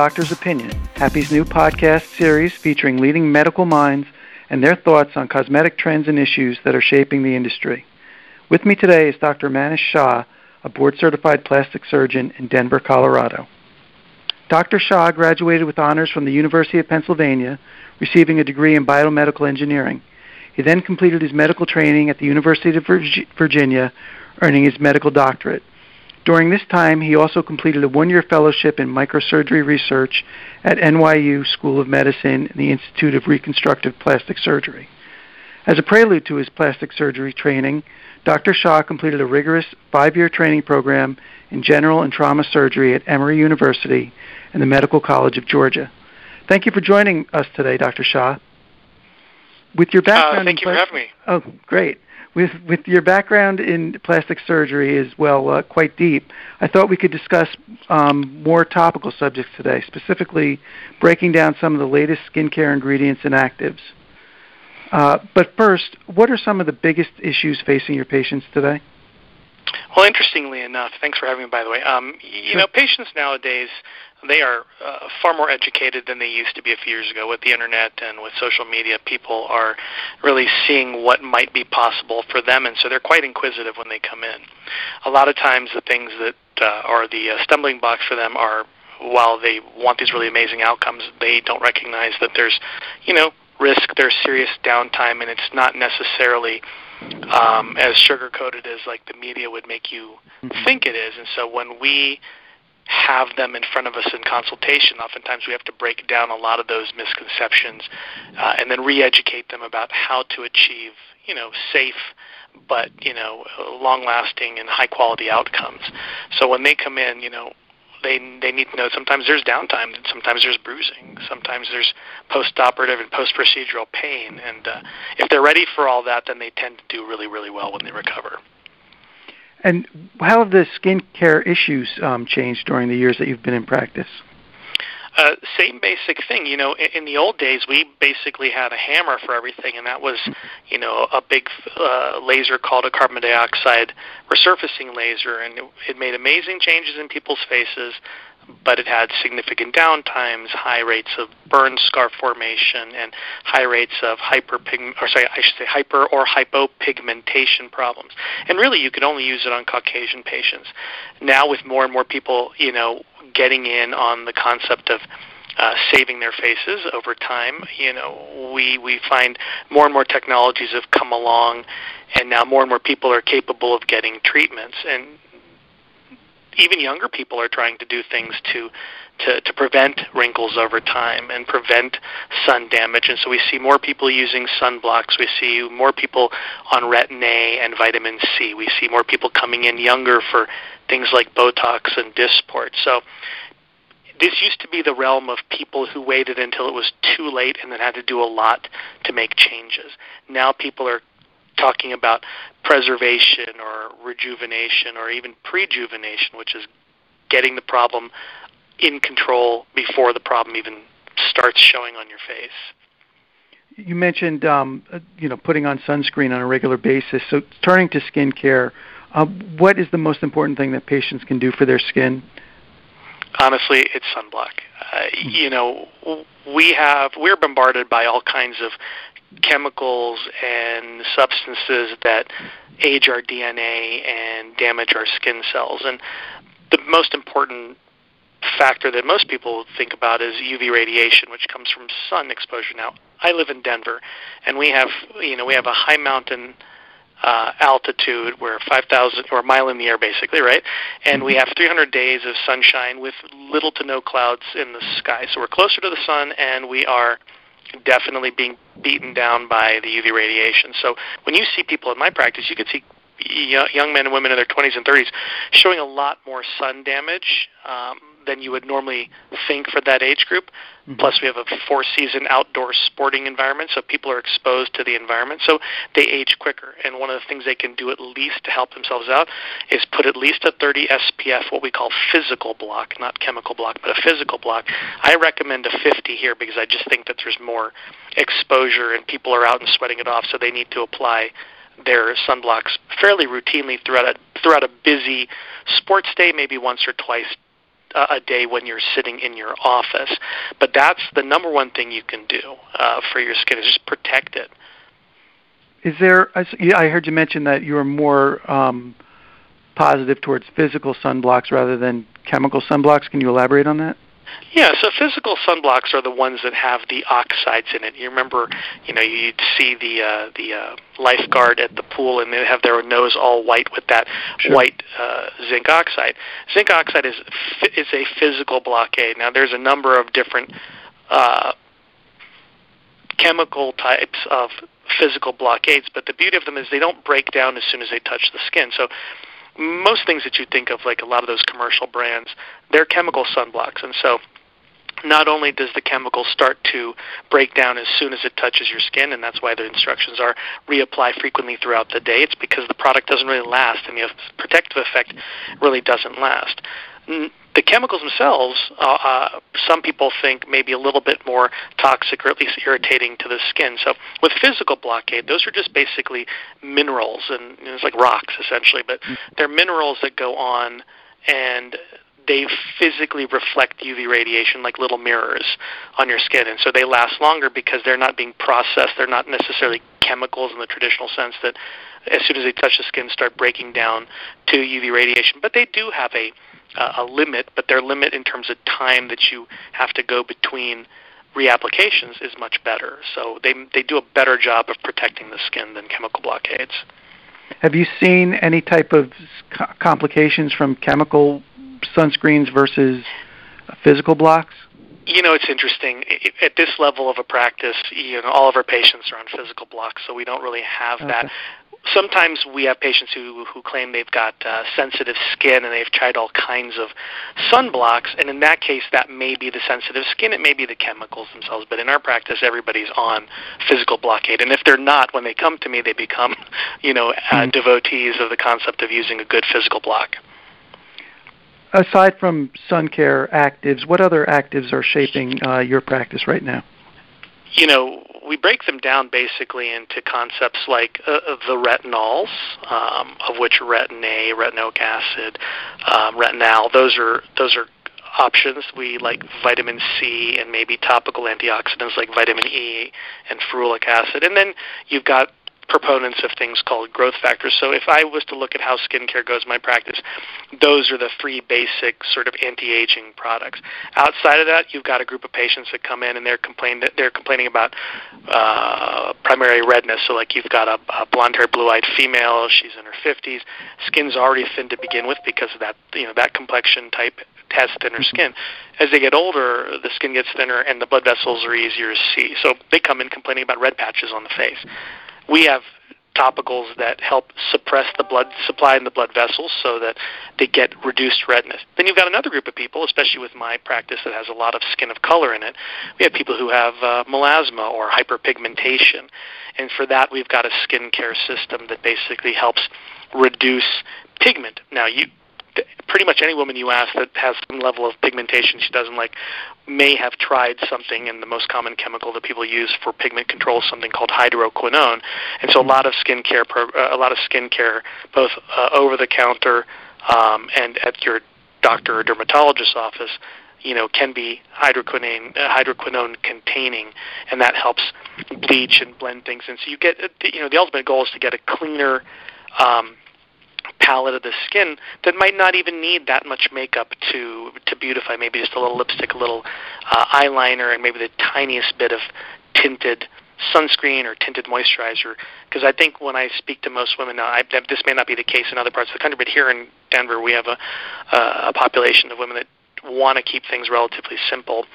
Doctor's Opinion, Happi's new podcast series featuring leading medical minds and their thoughts on cosmetic trends and issues that are shaping the industry. With me today is Dr. Manish Shah, a board-certified plastic surgeon in Denver, Colorado. Dr. Shah graduated with honors from the University of Pennsylvania, receiving a degree in biomedical engineering. He then completed his medical training at the University of Virginia, earning his medical doctorate. During this time, he also completed a one-year fellowship in microsurgery research at NYU School of Medicine and the Institute of Reconstructive Plastic Surgery. As a prelude to his plastic surgery training, Dr. Shah completed a rigorous five-year training program in general and trauma surgery at Emory University and the Medical College of Georgia. Thank you for joining us today, Dr. Shah. With your background, uh, thank you for having me. Oh, great with with your background in plastic surgery is well uh, quite deep. I thought we could discuss um, more topical subjects today, specifically breaking down some of the latest skincare ingredients and actives. Uh, but first, what are some of the biggest issues facing your patients today? Well, interestingly enough, thanks for having me. By the way, um, you sure. know, patients nowadays they are uh, far more educated than they used to be a few years ago with the internet and with social media. People are really seeing what might be possible for them, and so they're quite inquisitive when they come in. A lot of times, the things that uh, are the uh, stumbling blocks for them are while they want these really amazing outcomes, they don't recognize that there's, you know, risk, there's serious downtime, and it's not necessarily um, as sugar coated as like the media would make you Mm-hmm. think it is. And so when we have them in front of us in consultation, oftentimes we have to break down a lot of those misconceptions uh, and then re-educate them about how to achieve, you know, safe but you know, long-lasting and high-quality outcomes. So when they come in, you know, they they need to know sometimes there's downtime, sometimes there's bruising, sometimes there's post-operative and post-procedural pain, and uh, if they're ready for all that, then they tend to do really really well when they recover. And how have the skincare issues um, changed during the years that you've been in practice? Uh, same basic thing. You know, in, in the old days, we basically had a hammer for everything, and that was, you know, a big uh, laser called a carbon dioxide resurfacing laser, and it, it made amazing changes in people's faces but it had significant downtimes, high rates of burn scar formation, and high rates of hyperpigment, or sorry, I should say hyper or hypopigmentation problems. And really, you could only use it on Caucasian patients. Now, with more and more people, you know, getting in on the concept of uh, saving their faces over time. You know, we we find more and more technologies have come along, and now more and more people are capable of getting treatments. And even younger people are trying to do things to to, to prevent wrinkles over time and prevent sun damage. And so we see more people using sunblocks. We see more people on retin A and vitamin C. We see more people coming in younger for things like Botox and Dysport. So this used to be the realm of people who waited until it was too late and then had to do a lot to make changes. Now people are talking about preservation or rejuvenation or even prejuvenation, which is getting the problem in control before the problem even starts showing on your face. You mentioned, um, you know, putting on sunscreen on a regular basis. So, turning to skincare, uh, what is the most important thing that patients can do for their skin? Honestly, it's sunblock. Uh, you know, we have we're bombarded by all kinds of chemicals and substances that age our DNA and damage our skin cells. And the most important factor that most people think about is UV radiation, which comes from sun exposure. Now, I live in Denver, and we have you know we have a high mountain uh, altitude. We're 5,000 or a mile in the air, basically, right? And we have 300 days of sunshine with little to no clouds in the sky. So we're closer to the sun, and we are definitely being beaten down by the UV radiation. So when you see people in my practice, you can see young men and women in their 20s and 30s showing a lot more sun damage um, than you would normally think for that age group. Mm-hmm. Plus, we have a four season outdoor sporting environment, so people are exposed to the environment, so they age quicker. And one of the things they can do at least to help themselves out is put at least a 30 SPF, what we call physical block, not chemical block, but a physical block. I recommend a 50 here because I just think that there's more exposure and people are out and sweating it off, so they need to apply their sunblocks fairly routinely throughout a throughout a busy sports day, maybe once or twice a day when you're sitting in your office. But that's the number one thing you can do uh, for your skin is just protect it. Is there? I heard you mention that you are more um, positive towards physical sunblocks rather than chemical sunblocks. Can you elaborate on that? Yeah, so physical sunblocks are the ones that have the oxides in it. You remember, you know, you'd see the uh, the uh, lifeguard at the pool, and they have their nose all white with that sure. white uh, zinc oxide. Zinc oxide is is a physical blockade. Now, there's a number of different uh, chemical types of physical blockades, but the beauty of them is they don't break down as soon as they touch the skin. So most things that you think of, like a lot of those commercial brands, they're chemical sunblocks, and so not only does the chemical start to break down as soon as it touches your skin, and that's why the instructions are reapply frequently throughout the day, it's because the product doesn't really last and the protective effect really doesn't last the chemicals themselves, uh, uh, some people think may be a little bit more toxic or at least irritating to the skin. So with physical blockade, those are just basically minerals, and you know, it's like rocks essentially, but mm. they're minerals that go on and they physically reflect UV radiation like little mirrors on your skin, and so they last longer because they're not being processed. They're not necessarily chemicals in the traditional sense that as soon as they touch the skin start breaking down to UV radiation. But they do have a uh, a limit, but their limit in terms of time that you have to go between reapplications is much better. So they they do a better job of protecting the skin than chemical blockades. Have you seen any type of complications from chemical sunscreens versus physical blocks? You know, it's interesting. At this level of a practice, you know, all of our patients are on physical blocks, so we don't really have okay. that sometimes we have patients who who claim they've got uh, sensitive skin and they've tried all kinds of sunblocks, and in that case, that may be the sensitive skin, it may be the chemicals themselves. But in our practice, everybody's on physical blockade, and if they're not, when they come to me, they become, you know, uh, mm-hmm. devotees of the concept of using a good physical block. Aside from sun care actives, what other actives are shaping uh, your practice right now? You know, we break them down basically into concepts like uh, the retinols, um, of which retin A, retinoic acid, um, retinal. Those are those are options. We like vitamin C and maybe topical antioxidants like vitamin E and ferulic acid. And then you've got proponents of things called growth factors. So if I was to look at how skincare goes in my practice, those are the three basic sort of anti-aging products. Outside of that, you've got a group of patients that come in and they're complaining they're complaining about uh, primary redness. So like you've got a, a blonde-haired, blue-eyed female. She's in her 50s. Skin's already thin to begin with because of that you know that complexion type has thinner skin. As they get older, the skin gets thinner and the blood vessels are easier to see. So they come in complaining about red patches on the face we have topicals that help suppress the blood supply in the blood vessels so that they get reduced redness. Then you've got another group of people, especially with my practice that has a lot of skin of color in it. We have people who have uh, melasma or hyperpigmentation. And for that, we've got a skin care system that basically helps reduce pigment. Now, you pretty much any woman you ask that has some level of pigmentation she doesn't like may have tried something, and the most common chemical that people use for pigment control is something called hydroquinone. And so a lot of skincare, pro- uh, a lot of skincare, both uh, over the counter um, and at your doctor or dermatologist's office, you know, can be hydroquinone, uh, hydroquinone containing, and that helps bleach and blend things. And so you get, uh, you know, the ultimate goal is to get a cleaner um, palette of the skin that might not even need that much makeup to to beautify. Maybe just a little lipstick, a little uh, eyeliner, and maybe the tiniest bit of tinted sunscreen or tinted moisturizer. Because I think when I speak to most women now, I, this may not be the case in other parts of the country, but here in Denver, we have a, uh, a population of women that want to keep things relatively simple,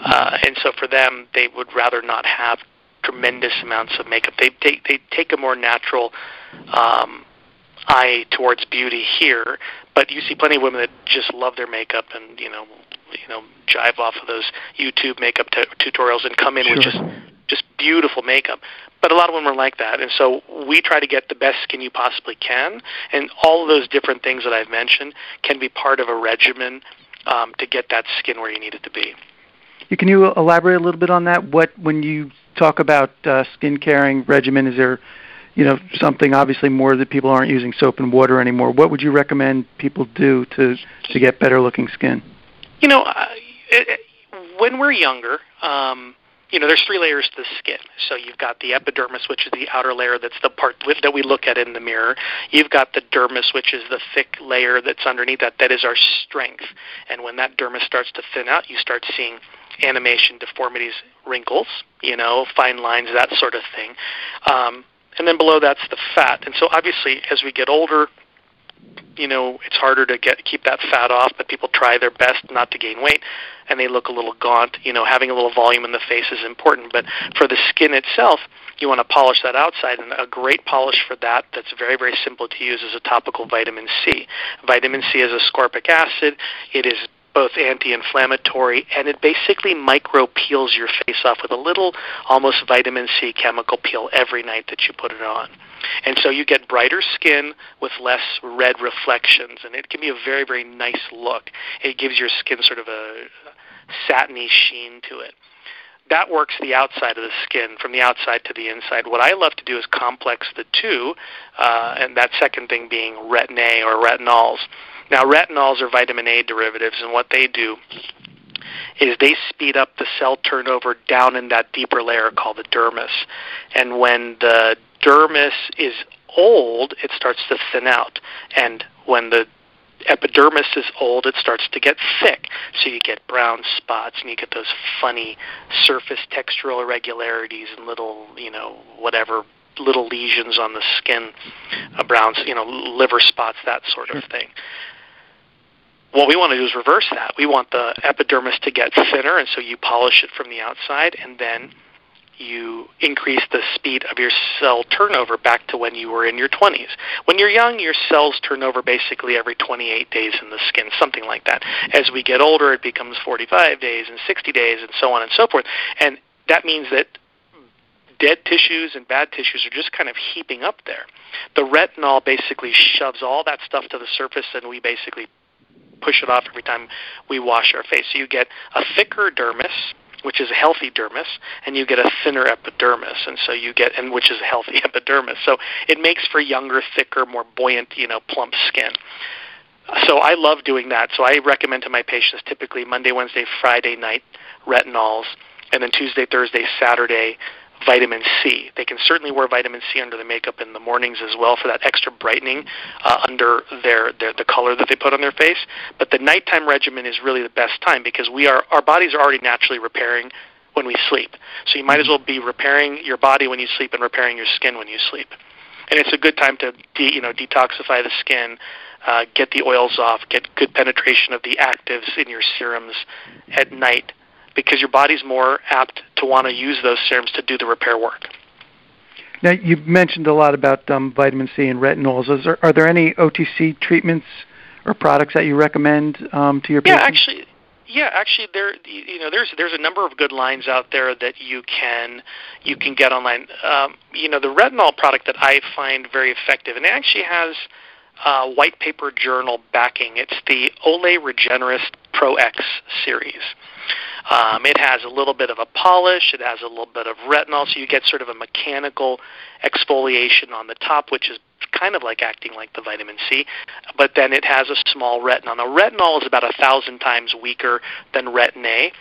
uh, and so for them, they would rather not have tremendous amounts of makeup. They they, they take a more natural um, eye towards beauty here, but you see plenty of women that just love their makeup and you know, you know, jive off of those YouTube makeup t- tutorials and come in sure. with just just beautiful makeup. But a lot of women are like that, and so we try to get the best skin you possibly can, and all of those different things that I've mentioned can be part of a regimen um, to get that skin where you need it to be. Can you elaborate a little bit on that? What when you talk about uh, skin caring regimen, is there you know something obviously more that people aren't using soap and water anymore what would you recommend people do to to get better looking skin You know, uh, it, when we're younger, um, you know, there's three layers to the skin. So you've got the epidermis, which is the outer layer that's the part that we look at in the mirror. You've got the dermis, which is the thick layer that's underneath that. That is our strength. And when that dermis starts to thin out, you start seeing animation, deformities, wrinkles, you know, fine lines, that sort of thing. Um, and then below that's the fat. And so obviously, as we get older, you know, it's harder to get keep that fat off, but people try their best not to gain weight and they look a little gaunt. You know, having a little volume in the face is important, but for the skin itself, you want to polish that outside, and a great polish for that that's very, very simple to use is a topical vitamin C. Vitamin C is ascorbic acid. It is both anti-inflammatory and it basically micro peels your face off with a little almost vitamin C chemical peel every night that you put it on. And so you get brighter skin with less red reflections and it can be a very very nice look. It gives your skin sort of a satiny sheen to it. That works the outside of the skin from the outside to the inside. What I love to do is complex the two, uh, and that second thing being retin A or retinols. Now, retinols are vitamin A derivatives, and what they do is they speed up the cell turnover down in that deeper layer called the dermis. And when the dermis is old, it starts to thin out. And when the epidermis is old, it starts to get thick. So you get brown spots and you get those funny surface textural irregularities and little, you know, whatever little lesions on the skin, uh, browns, you know, liver spots, that sort of thing. What we want to do is reverse that. We want the epidermis to get thinner, and so you polish it from the outside, and then you increase the speed of your cell turnover back to when you were in your 20s. When you're young, your cells turn over basically every 28 days in the skin, something like that. As we get older, it becomes 45 days and 60 days and so on and so forth. And that means that dead tissues and bad tissues are just kind of heaping up there. The retinol basically shoves all that stuff to the surface and we basically push it off every time we wash our face. So you get a thicker dermis, which is a healthy dermis, and you get a thinner epidermis, and so you get and which is a healthy epidermis. So it makes for younger, thicker, more buoyant, you know, plump skin. So I love doing that. So I recommend to my patients typically Monday, Wednesday, Friday night retinols, and then Tuesday, Thursday, Saturday vitamin C. They can certainly wear vitamin C under the makeup in the mornings as well for that extra brightening uh, under their, their the color that they put on their face. But the nighttime regimen is really the best time because we are our bodies are already naturally repairing when we sleep. So you might as well be repairing your body when you sleep and repairing your skin when you sleep. And it's a good time to de, you know detoxify the skin, uh, get the oils off, get good penetration of the actives in your serums at night because your body's more apt to want to use those serums to do the repair work. Now, you mentioned a lot about um, vitamin C and retinols. There, are there any OTC treatments or products that you recommend um, to your patients? Yeah, actually, yeah, actually, there you know there's there's a number of good lines out there that you can you can get online. Um, you know, the retinol product that I find very effective, and it actually has uh, white paper journal backing. It's the Olay Regenerist Pro X series. Um, it has a little bit of a polish. It has a little bit of retinol, so you get sort of a mechanical exfoliation on the top, which is kind of like acting like the vitamin C. But then it has a small retinol. Now, retinol is about a thousand times weaker than retin A.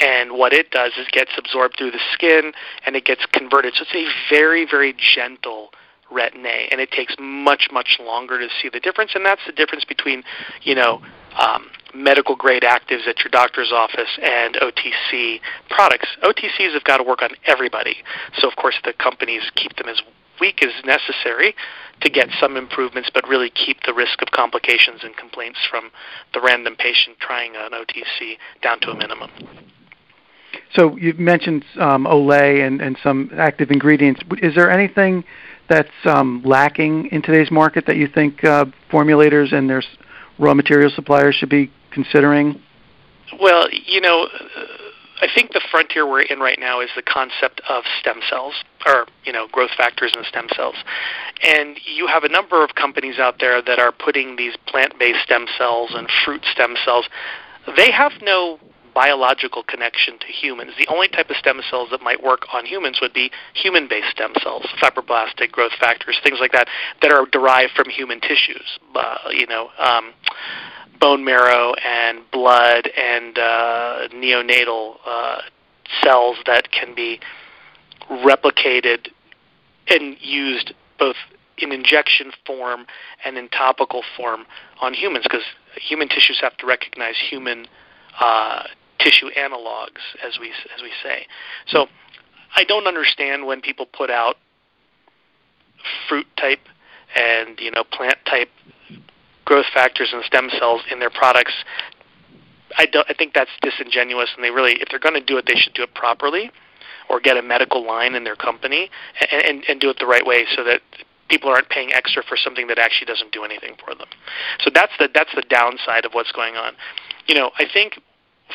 And what it does is gets absorbed through the skin and it gets converted. So it's a very, very gentle retin A, and it takes much, much longer to see the difference. And that's the difference between, you know, um, medical grade actives at your doctor's office and OTC products. OTCs have got to work on everybody. So, of course, the companies keep them as weak as necessary to get some improvements, but really keep the risk of complications and complaints from the random patient trying an OTC down to a minimum. So you've mentioned um, Olay and, and some active ingredients. Is there anything that's um, lacking in today's market that you think uh, formulators and their raw material suppliers should be considering? Well, you know, I think the frontier we're in right now is the concept of stem cells, or you know, growth factors in stem cells. And you have a number of companies out there that are putting these plant-based stem cells and fruit stem cells. They have no biological connection to humans. The only type of stem cells that might work on humans would be human-based stem cells, fibroblastic growth factors, things like that, that are derived from human tissues. Uh, you know. Um, bone marrow and blood and uh, neonatal uh, cells that can be replicated and used both in injection form and in topical form on humans because human tissues have to recognize human uh, tissue analogs, as we as we say. So I don't understand when people put out fruit type and you know plant type growth factors and stem cells in their products. I don't. I think that's disingenuous, and they really, if they're going to do it, they should do it properly, or get a medical line in their company and, and, and do it the right way, so that people aren't paying extra for something that actually doesn't do anything for them. So that's the that's the downside of what's going on. You know, I think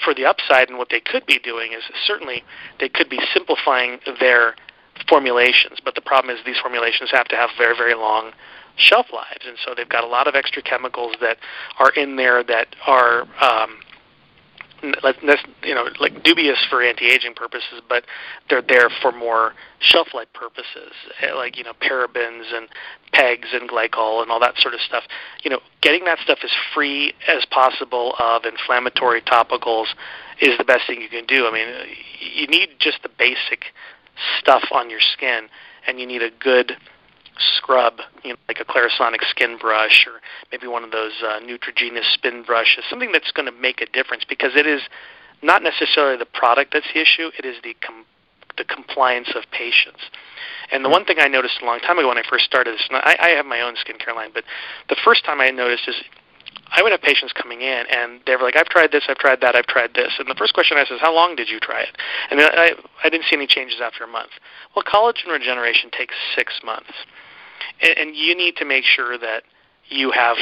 for the upside and what they could be doing is certainly they could be simplifying their formulations, but the problem is these formulations have to have very very long shelf lives, and so they've got a lot of extra chemicals that are in there that are um, you know like dubious for anti-aging purposes, but they're there for more shelf life purposes, eh, like you know parabens and pegs and glycol and all that sort of stuff. You know, getting that stuff as free as possible of inflammatory topicals is the best thing you can do. I mean, you need just the basic stuff on your skin, and you need a good scrub, you know, like a Clarisonic skin brush or maybe one of those uh, Neutrogena spin brushes, something that's going to make a difference because it is not necessarily the product that's the issue, it is the com- the compliance of patients. And the one thing I noticed a long time ago when I first started this, and I, I have my own skincare line, but the first time I noticed is I would have patients coming in, and they were like, "I've tried this, I've tried that, I've tried this." And the first question I asked is, "How long did you try it?" And I, I didn't see any changes after a month. Well, collagen regeneration takes six months and, and you need to make sure that you have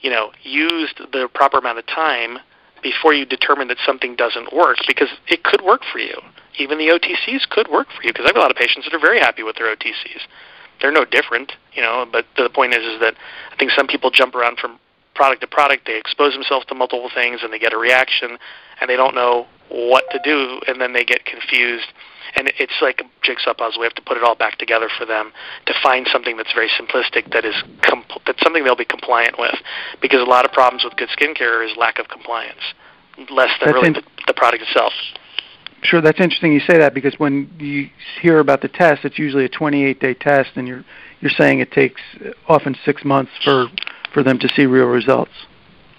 you know used the proper amount of time before you determine that something doesn't work because it could work for you. Even the OTCs could work for you because I have a lot of patients that are very happy with their OTCs. They're no different, you know. But the point is, is that I think some people jump around from product to product. They expose themselves to multiple things and they get a reaction, and they don't know what to do, and then they get confused and it's like a jigsaw puzzle. We have to put it all back together for them to find something that's very simplistic that is compl- that's something they'll be compliant with. Because a lot of problems with good skincare is lack of compliance, less than that's really in- the, the product itself. Sure, that's interesting you say that because when you hear about the test, it's usually a 28-day test, and you're you're saying it takes often six months for for them to see real results.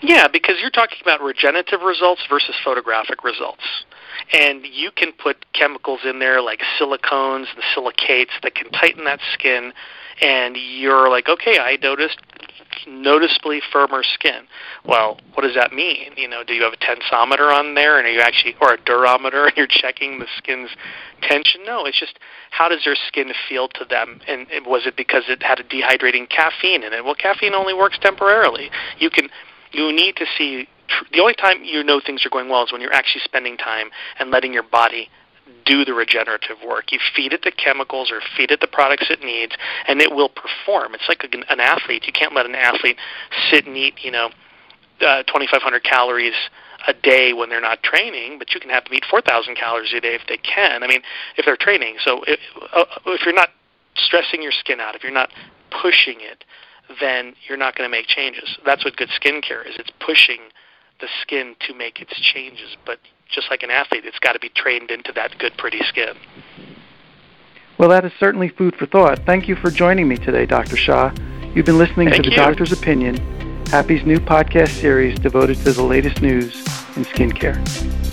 Yeah, because you're talking about regenerative results versus photographic results. And you can put chemicals in there like silicones and silicates that can tighten that skin and you're like okay i noticed noticeably firmer skin. Well what does that mean? You know do you have a tensometer on there and are you actually or a durometer and you're checking the skin's tension? No it's just how does their skin feel to them? And was it because it had a dehydrating caffeine in it? Well caffeine only works temporarily. You can you need to see the only time you know things are going well is when you're actually spending time and letting your body do the regenerative work. You feed it the chemicals or feed it the products it needs, and it will perform. It's like an athlete. You can't let an athlete sit and eat, you know, uh, 2,500 calories a day when they're not training, but you can have them eat 4,000 calories a day if they can. I mean, if they're training. So if, uh, if you're not stressing your skin out, if you're not pushing it, then you're not going to make changes. That's what good skincare is. It's pushing the skin to make its changes. But just like an athlete, it's got to be trained into that good, pretty skin. Well, that is certainly food for thought. Thank you for joining me today, Dr. Shah. You've been listening Thank to the you. Doctor's Opinion, Happi's new podcast series devoted to the latest news in skincare.